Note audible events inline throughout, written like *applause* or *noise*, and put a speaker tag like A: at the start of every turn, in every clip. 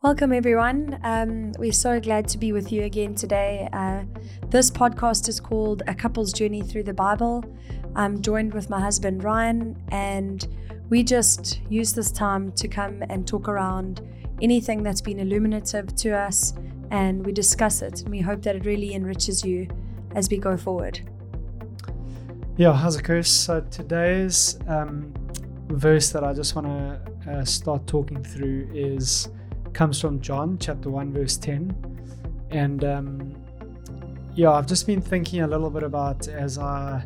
A: Welcome, everyone. Um, we're so glad to be with you again today. Uh, this podcast is called A Couple's Journey Through the Bible. I'm joined with my husband, Ryan, and we just use this time to come and talk around anything that's been illuminative to us, and we discuss it. And we hope that it really enriches you as we go forward.
B: Yeah, how's it, Chris? So today's um, verse that I just want to uh, start talking through is comes from John chapter 1 verse 10 and um, yeah I've just been thinking a little bit about as I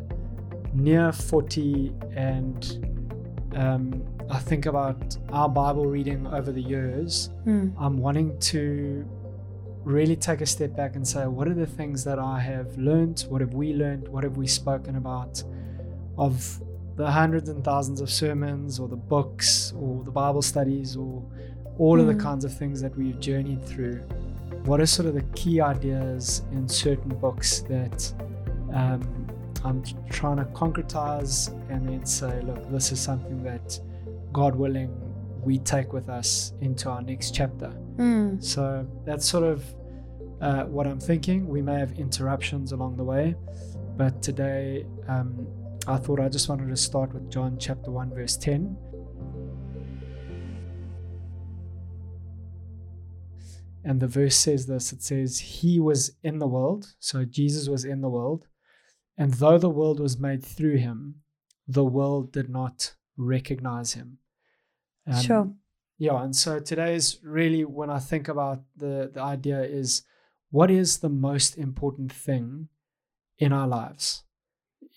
B: near 40 and um, I think about our Bible reading over the years
A: Mm.
B: I'm wanting to really take a step back and say what are the things that I have learned what have we learned what have we spoken about? Of the hundreds and thousands of sermons or the books or the Bible studies or all of the
A: Mm.
B: kinds of things that we've journeyed through. What are sort of the key ideas in certain books that um, I'm trying to concretize and then say, look, this is something that God willing we take with us into our next chapter.
A: Mm.
B: So that's sort of uh, what I'm thinking. We may have interruptions along the way, but today um, I thought I just wanted to start with John chapter 1, verse 10. And the verse says this it says, He was in the world, so Jesus was in the world, and though the world was made through him, the world did not recognize him. Um,
A: sure.
B: yeah, and so today is really when I think about the the idea is what is the most important thing in our lives?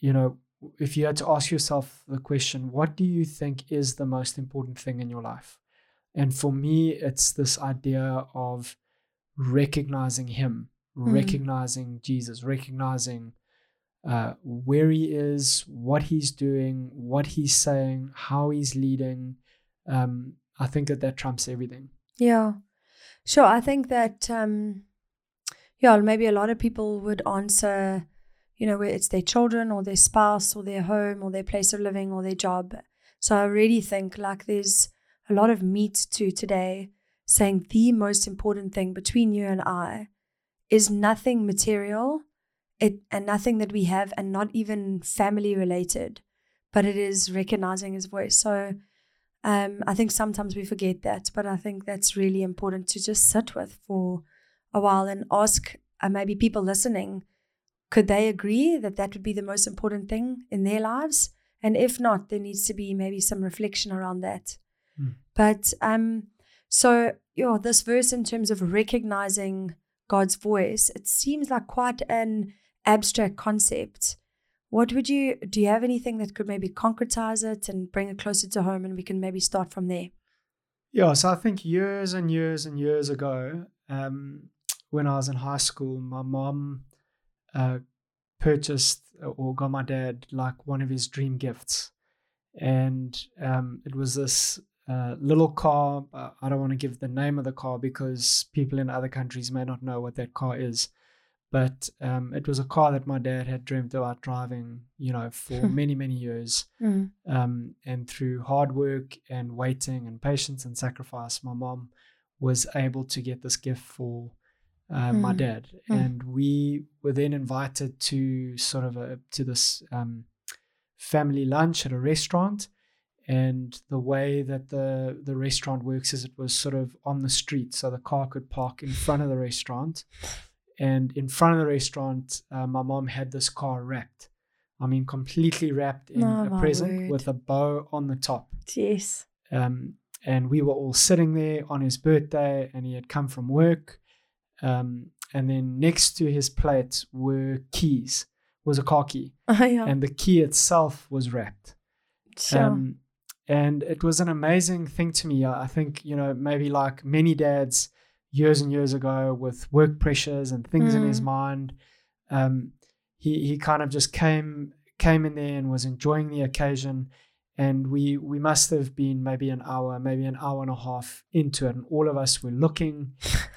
B: You know, if you had to ask yourself the question, what do you think is the most important thing in your life? And for me, it's this idea of recognizing Him,
A: Mm.
B: recognizing Jesus, recognizing uh, where He is, what He's doing, what He's saying, how He's leading. Um, I think that that trumps everything.
A: Yeah, sure. I think that, um, yeah, maybe a lot of people would answer, you know, where it's their children or their spouse or their home or their place of living or their job. So I really think like there's a lot of meat to today saying the most important thing between you and I is nothing material it and nothing that we have and not even family related, but it is recognizing his voice. So um, I think sometimes we forget that, but I think that's really important to just sit with for a while and ask uh, maybe people listening, could they agree that that would be the most important thing in their lives? And if not, there needs to be maybe some reflection around that. But um, so yeah, this verse in terms of recognizing God's voice, it seems like quite an abstract concept. What would you do? You have anything that could maybe concretize it and bring it closer to home, and we can maybe start from there?
B: Yeah, so I think years and years and years ago, um, when I was in high school, my mom uh, purchased or got my dad like one of his dream gifts, and um, it was this uh, little car. uh, I don't want to give the name of the car because people in other countries may not know what that car is. But um, it was a car that my dad had dreamt about driving, you know, for *laughs* many, many years.
A: Mm.
B: um, and through hard work and waiting and patience and sacrifice, my mom was able to get this gift for uh, my
A: Mm.
B: dad,
A: Mm.
B: and we were then invited to sort of a to this um, family lunch at a restaurant. And the way that the the restaurant works is it was sort of on the street, so the car could park in front of the restaurant. And in front of the restaurant, uh, my mom had this car wrapped. I mean, completely wrapped in
A: Oh,
B: a present
A: word.
B: with a bow on the top.
A: Yes.
B: Um, and we were all sitting there on his birthday, and he had come from work. Um, and then next to his plate were keys, was a car key,
A: Oh, *laughs* yeah.
B: and the key itself was wrapped.
A: sure.
B: Um, and it was an amazing thing to me. I think, you know, maybe like many dads years and years ago with work pressures and things in his
A: Mm.
B: mind, um, he, he kind of just came came in there and was enjoying the occasion. And we we must have been maybe an hour, maybe an hour and a half into it. And all of us were looking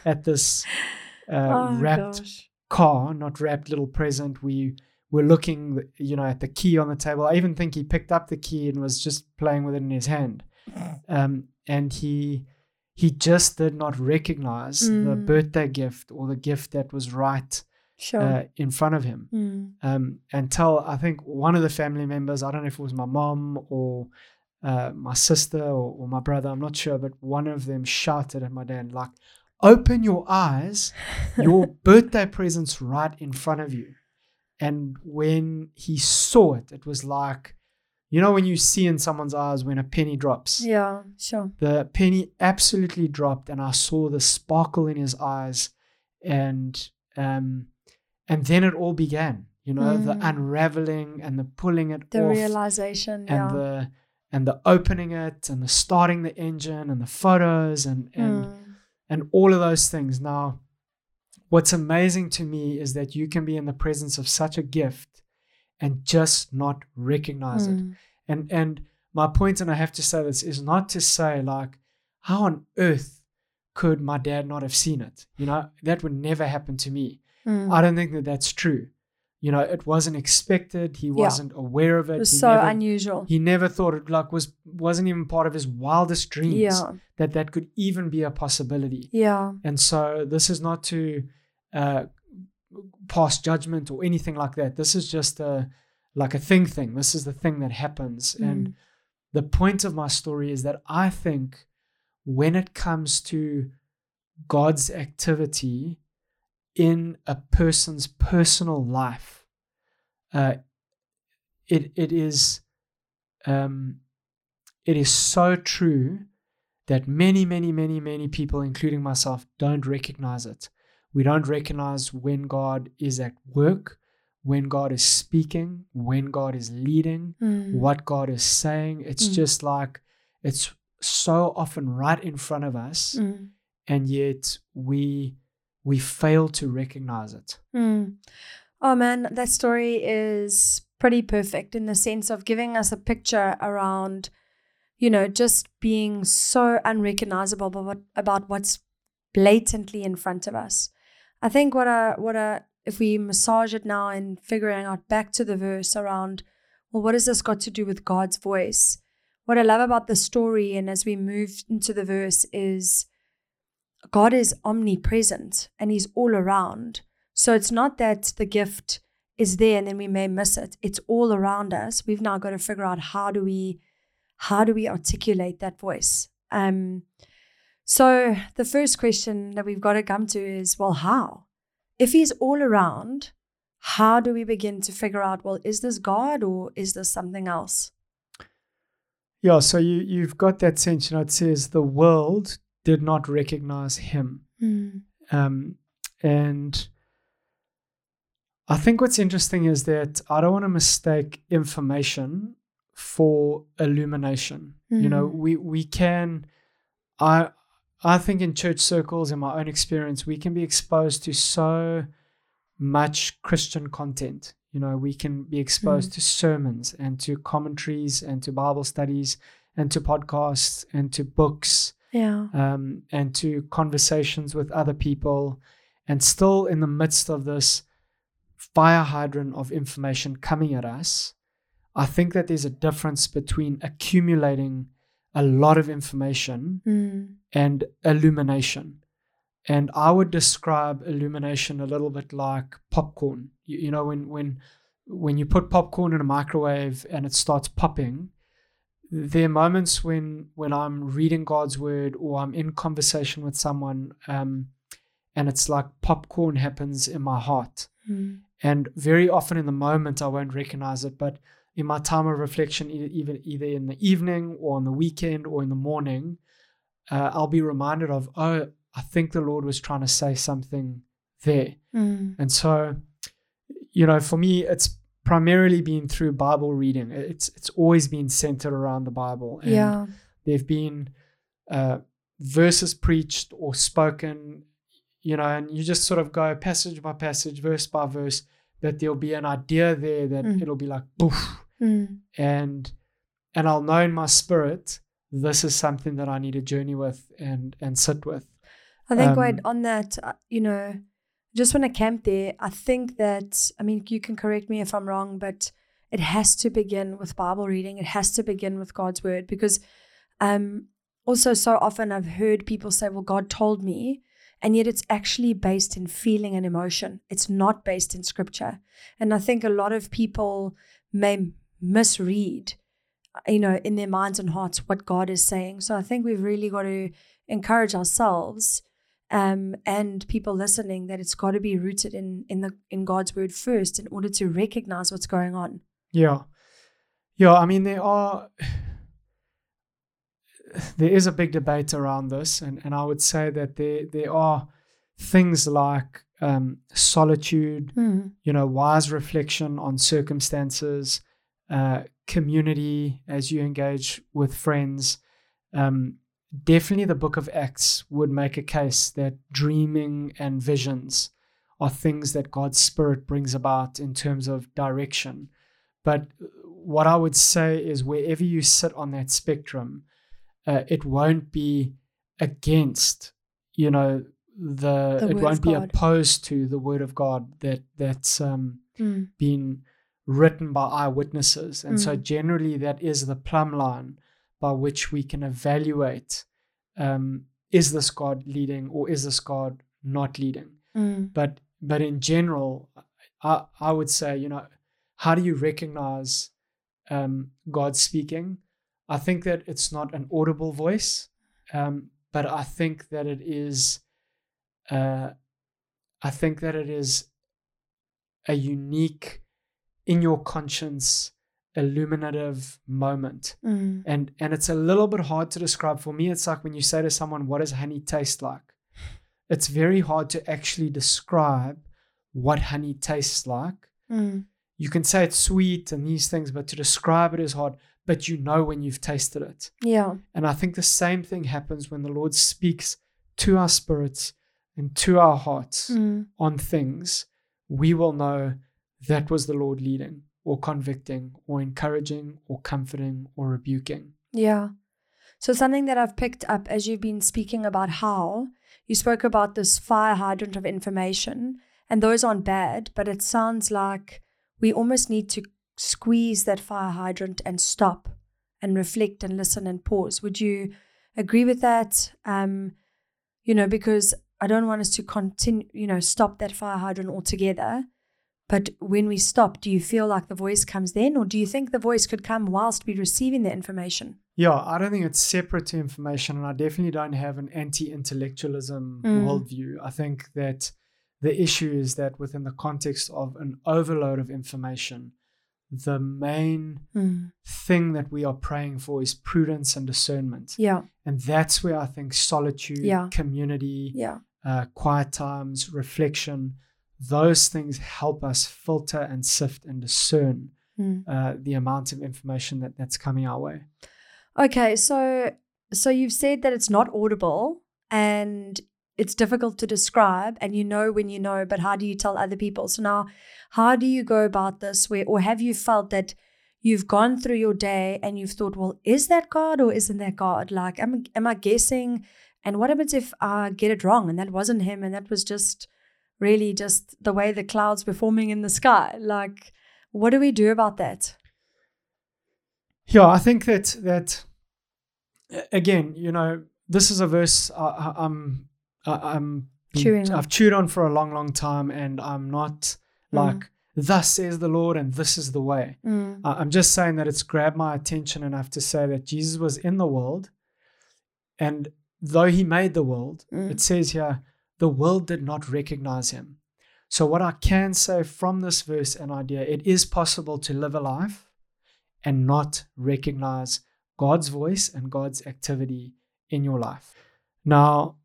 B: at this *laughs* uh,
A: oh,
B: wrapped
A: gosh.
B: car, not wrapped little present. We were looking, you know, at the key on the table. I even think he picked up the key and was just playing with it in his hand. Um, and he he just did not recognize the
A: Mm.
B: birthday gift or the gift that was right
A: Sure.
B: uh, in front of him
A: Mm.
B: um, until I think one of the family members, I don't know if it was my mom or uh, my sister or, or my brother, I'm not sure, but one of them shouted at my dad, like, open your eyes, your *laughs* birthday present's right in front of you. And when he saw it, it was like, you know, when you see in someone's eyes when a penny drops.
A: Yeah, sure.
B: The penny absolutely dropped, and I saw the sparkle in his eyes, and um, and then it all began. You know, the
A: Mm.
B: unraveling and the pulling it
A: The
B: off,
A: realization.
B: and
A: yeah.
B: the and the opening it, and the starting the engine, and the photos, and and
A: Mm.
B: and all of those things. Now, what's amazing to me is that you can be in the presence of such a gift and just not recognize it.
A: Mm.
B: And and my point, and I have to say this, is not to say like, how on earth could my dad not have seen it? You know, that would never happen to me.
A: Mm.
B: I don't think that that's true. You know, it wasn't expected. He wasn't aware of it.
A: It was
B: he
A: so
B: never,
A: unusual.
B: He never thought it like was wasn't even part of his wildest dreams
A: Yeah.
B: that that could even be a possibility.
A: Yeah.
B: And so this is not to uh, pass judgment or anything like that. This is just a like a thing thing. This is the thing that happens. And
A: Mm.
B: the point of my story is that I think when it comes to God's activity in a person's personal life, uh, it it is um, it is so true that many, many, many, many people, including myself, don't recognize it. We don't recognize when God is at work, when God is speaking, when God is leading,
A: Mm.
B: what God is saying. It's
A: Mm.
B: just like it's so often right in front of us,
A: Mm.
B: and yet we we fail to recognize it.
A: Mm. Oh man, that story is pretty perfect in the sense of giving us a picture around, you know, just being so unrecognizable about, about what's blatantly in front of us. I think what a what a if we massage it now and figuring out back to the verse around, well, what has this got to do with God's voice? What I love about the story and as we move into the verse is God is omnipresent and He's all around. So it's not that the gift is there and then we may miss it. It's all around us. We've now got to figure out how do we how do we articulate that voice? Um so the first question that we've got to come to is well how? If he's all around, how do we begin to figure out well is this God or is this something else?
B: Yeah, so you you've got that sense, you know, it says the world did not recognize him. Um, and I think what's interesting is that I don't want to mistake information for illumination. You know,
A: Mm.
B: we we can I I think in church circles in my own experience, we can be exposed to so much Christian content. You know, we can be exposed to sermons and to commentaries and to Bible studies and to podcasts and to books
A: Yeah.
B: um, and to conversations with other people, and still in the midst of this fire hydrant of information coming at us, I think that there's a difference between accumulating a lot of information
A: Mm.
B: And illumination. And I would describe illumination a little bit like popcorn. You, you know, when when when you put popcorn in a microwave and it starts popping, there are moments when when I'm reading God's word or I'm in conversation with someone, um, and it's like popcorn happens in my heart.
A: Mm.
B: And very often in the moment, I won't recognize it, but in my time of reflection, e- even either in the evening or on the weekend or in the morning, uh, I'll be reminded of, oh, I think the Lord was trying to say something there.
A: Mm.
B: And so, you know, for me, it's primarily been through Bible reading. It's it's always been centered around the Bible. And
A: Yeah.
B: There've been uh, verses preached or spoken, you know, and you just sort of go passage by passage, verse by verse. That there'll be an idea there that
A: Mm.
B: it'll be like poof,
A: Mm.
B: and and I'll know in my spirit this is something that I need to journey with and and sit with.
A: I think, wait,
B: Um,
A: on that, uh, you know, just when I camped there, I think that, I mean, you can correct me if I'm wrong, but it has to begin with Bible reading. It has to begin with God's word because um, also so often I've heard people say, well, God told me. And yet it's actually based in feeling and emotion. It's not based in scripture. And I think a lot of people may misread, you know, in their minds and hearts what God is saying. So I think we've really got to encourage ourselves um, and people listening that it's got to be rooted in in the in God's word first in order to recognize what's going on.
B: Yeah. Yeah, I mean there are there is a big debate around this and, and I would say that there there are things like um, solitude,
A: Mm.
B: you know, wise reflection on circumstances, uh, community as you engage with friends. Um, definitely, the book of Acts would make a case that dreaming and visions are things that God's Spirit brings about in terms of direction. But what I would say is, wherever you sit on that spectrum, uh, it won't be against, you know, the,
A: The
B: it won't be opposed to the word of God that that's um,
A: Mm.
B: been written by eyewitnesses. And so
A: Mm.
B: generally that is the plumb line by which we can evaluate um, is this God leading or is this God not leading?
A: Mm.
B: But but in general, I, I would say, you know, how do you recognize um, God speaking? I think that it's not an audible voice, um, but I think that it is. Uh, I think that it is a unique, in your conscience, illuminative moment,
A: Mm.
B: and and it's a little bit hard to describe. For me, it's like when you say to someone, "What does honey taste like?" It's very hard to actually describe what honey tastes like
A: Mm.
B: you can say it's sweet and these things, but to describe it is hard. But you know when you've tasted it.
A: Yeah.
B: And I think the same thing happens when the Lord speaks to our spirits and to our hearts
A: Mm.
B: on things. We will know that was the Lord leading or convicting or encouraging or comforting or rebuking.
A: Yeah. So, something that I've picked up as you've been speaking about how you spoke about this fire hydrant of information, and those aren't bad, but it sounds like we almost need to squeeze that fire hydrant and stop and reflect and listen and pause. Would you agree with that? Um, you know, because I don't want us to continue, you know, stop that fire hydrant altogether. But when we stop, do you feel like the voice comes then, or do you think the voice could come whilst we're receiving the information?
B: Yeah, I don't think it's separate to information, and I definitely don't have an anti intellectualism
A: Mm.
B: worldview. I think that the issue is that within the context of an overload of information, the main
A: Mm.
B: thing that we are praying for is prudence and discernment.
A: Yeah,
B: And that's where I think solitude,
A: Yeah.
B: community,
A: yeah,
B: uh, quiet times, reflection, those things help us filter and sift and discern
A: Mm.
B: uh, the amount of information that, that's coming our way.
A: Okay, so so you've said that it's not audible and it's difficult to describe, and you know when you know, but how do you tell other people? So now, how do you go about this? Where or have you felt that you've gone through your day and you've thought, well, is that God or isn't that God? Like, am am I guessing? And what happens if I get it wrong and that wasn't him and that was just really just the way the clouds were forming in the sky? Like, what do we do about that?
B: Yeah, I think that that again, you know, this is a verse I, I, I'm I'm
A: Chewing on.
B: I've chewed on for a long, long time, and I'm not like thus says the Lord and this is the way.
A: Mm,
B: I- I'm just saying that it's grabbed my attention enough to say that Jesus was in the world, and though he made the world,
A: Mm.
B: it says here the world did not recognize him. So what I can say from this verse and idea, it is possible to live a life and not recognize God's voice and God's activity in your life. Now,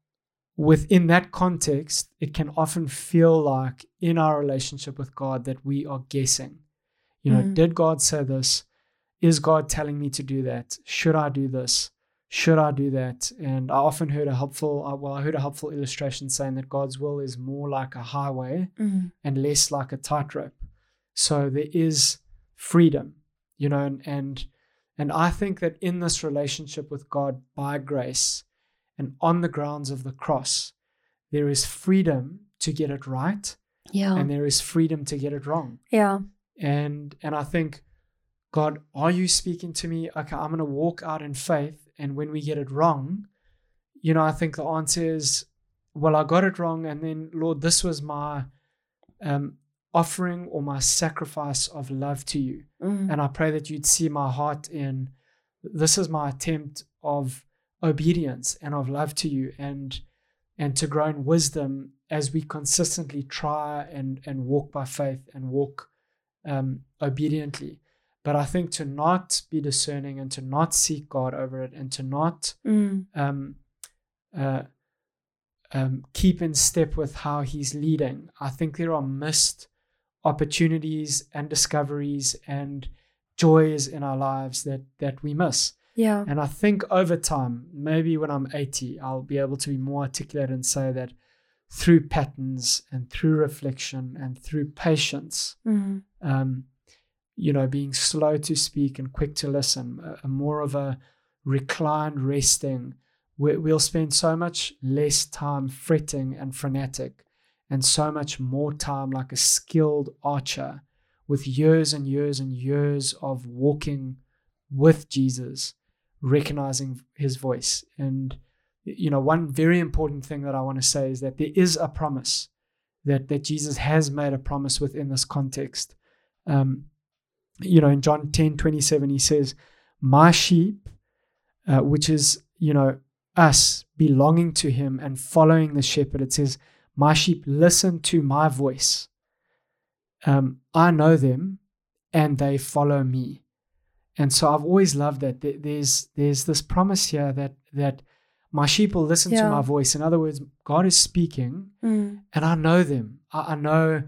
B: within that context, it can often feel like in our relationship with God that we are guessing. You know,
A: Mm.
B: did God say this? Is God telling me to do that? Should I do this? Should I do that? And I often heard a helpful, uh, well, I heard a helpful illustration saying that God's will is more like a highway
A: mm,
B: and less like a tightrope. So there is freedom, you know, and, and and I think that in this relationship with God by grace and on the grounds of the cross, there is freedom to get it right
A: yeah,
B: and there is freedom to get it wrong.
A: yeah.
B: And and I think, God, are you speaking to me? Okay, I'm gonna walk out in faith And when we get it wrong, you know, I think the answer is, well, I got it wrong. And then, Lord, this was my um, offering or my sacrifice of love to you.
A: Mm.
B: And I pray that you'd see my heart in this is my attempt of obedience and of love to you and and to grow in wisdom as we consistently try and and walk by faith and walk um, obediently. But I think to not be discerning and to not seek God over it and to not
A: Mm.
B: um, uh, um, keep in step with how He's leading, I think there are missed opportunities and discoveries and joys in our lives that that we miss.
A: Yeah.
B: And I think over time, maybe when I'm 80, I'll be able to be more articulate and say that through patterns and through reflection and through patience,
A: Mm.
B: um, you know, being slow to speak and quick to listen, a, a more of a reclined resting, we, we'll spend so much less time fretting and frenetic and so much more time like a skilled archer with years and years and years of walking with Jesus, recognizing his voice. And, you know, one very important thing that I want to say is that there is a promise that, that Jesus has made a promise within this context. Um, you know, in John 10 27, he says, My sheep, uh, which is, you know, us belonging to him and following the shepherd, it says, My sheep listen to my voice. Um, I know them and they follow me. And so I've always loved that. There's there's this promise here that that my sheep will listen to my voice. In other words, God is speaking
A: Mm.
B: and I know them. I, I know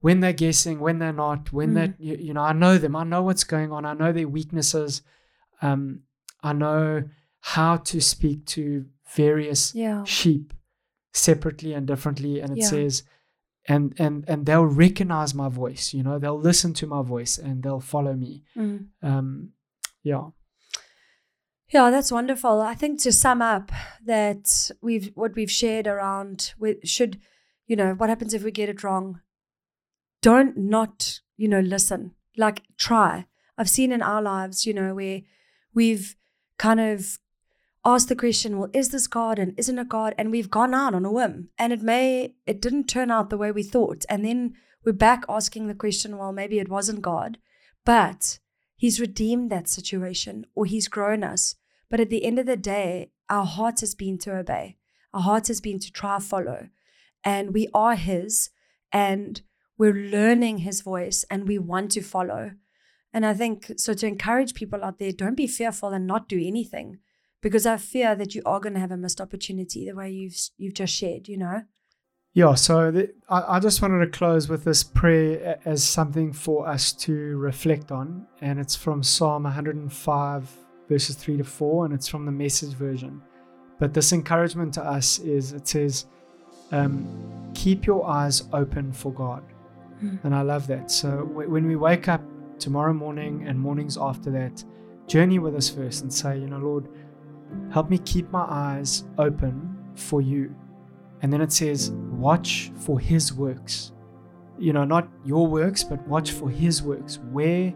B: when they're guessing, when they're not, when
A: Mm.
B: they're you, you know, I know them. I know what's going on. I know their weaknesses. Um, I know how to speak to various
A: Yeah.
B: sheep separately and differently. And it
A: Yeah.
B: says, and and and they'll recognize my voice. You know, they'll listen to my voice and they'll follow me.
A: Mm.
B: Um, yeah.
A: Yeah, that's wonderful. I think to sum up that we've what we've shared around we should, you know, what happens if we get it wrong? Don't not, you know, listen. Like try. I've seen in our lives, you know, where we've kind of asked the question, well, is this God and isn't it God? And we've gone out on a whim. And it may it didn't turn out the way we thought. And then we're back asking the question, well, maybe it wasn't God. But He's redeemed that situation or He's grown us. But at the end of the day, our heart has been to obey. Our heart has been to try follow. And we are His and we're learning His voice and we want to follow. And I think so to encourage people out there, don't be fearful and not do anything because I fear that you are going to have a missed opportunity the way you've you've just shared, you know?
B: Yeah, so the, I, I just wanted to close with this prayer as something for us to reflect on. And it's from Psalm 105, verses 3 to 4, and it's from the message version. But this encouragement to us is it says, um, keep your eyes open for God.
A: Mm.
B: And I love that. So w- when we wake up tomorrow morning and mornings after that, journey with us first and say, you know, Lord, help me keep my eyes open for you. And then it says, watch for his works. You know, not your works, but watch for his works. Where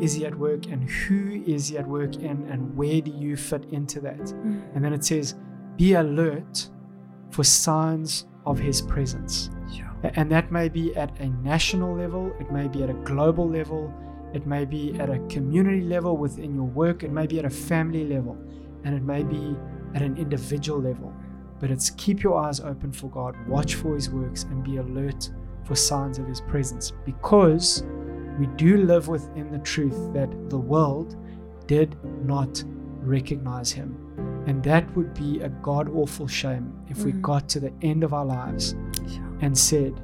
B: is he at work and who is he at work in and where do you fit into that?
A: Mm.
B: And then it says, be alert for signs of his presence. And that may be at a national level, it may be at a global level, it may be at a community level within your work, it may be at a family level, and it may be at an individual level. But it's keep your eyes open for God, watch for His works, and be alert for signs of His presence because we do live within the truth that the world did not recognize Him. And that would be a god awful shame if we
A: Mm.
B: got to the end of our lives
A: Sure.
B: And said,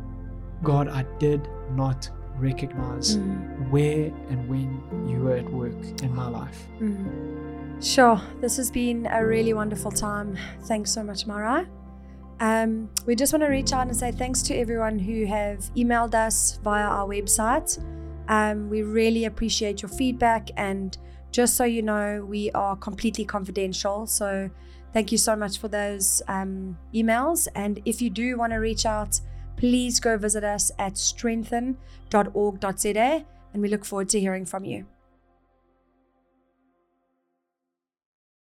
B: God, I did not recognize
A: Mm.
B: where and when you were at work in my life.
A: Mm. Sure, this has been a really wonderful time. Thanks so much, Mara. Um, we just want to reach out and say thanks to everyone who have emailed us via our website. Um, we really appreciate your feedback, and just so you know, we are completely confidential. So, thank you so much for those um, emails. And if you do want to reach out, please go visit us at strengthen.org.za, and we look forward to hearing from you.